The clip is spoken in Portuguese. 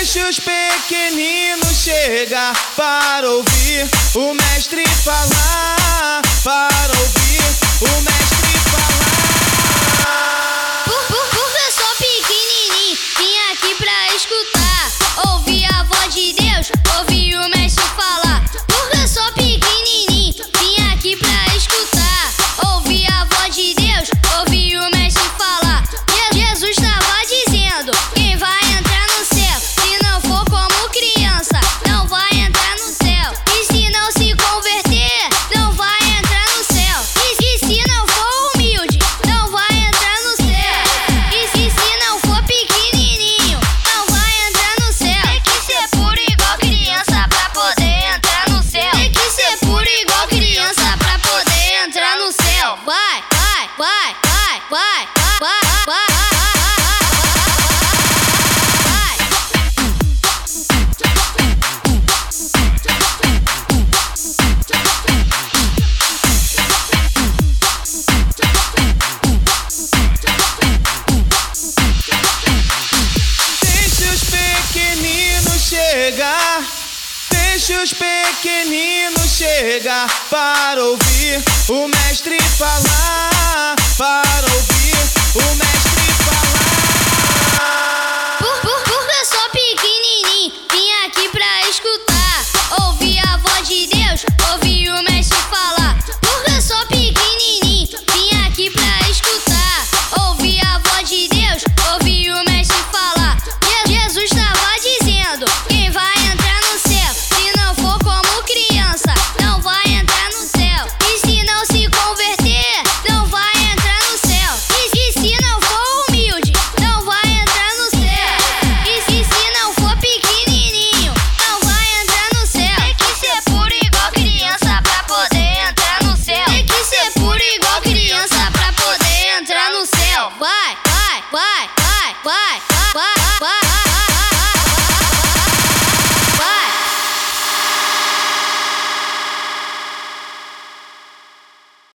Deixa os pequeninos chegar para ouvir o mestre falar. Para vai, vai, vai. Deixa os pequeninos chegar, deixa os pequeninos chegar para ouvir o mestre falar. Para Bye.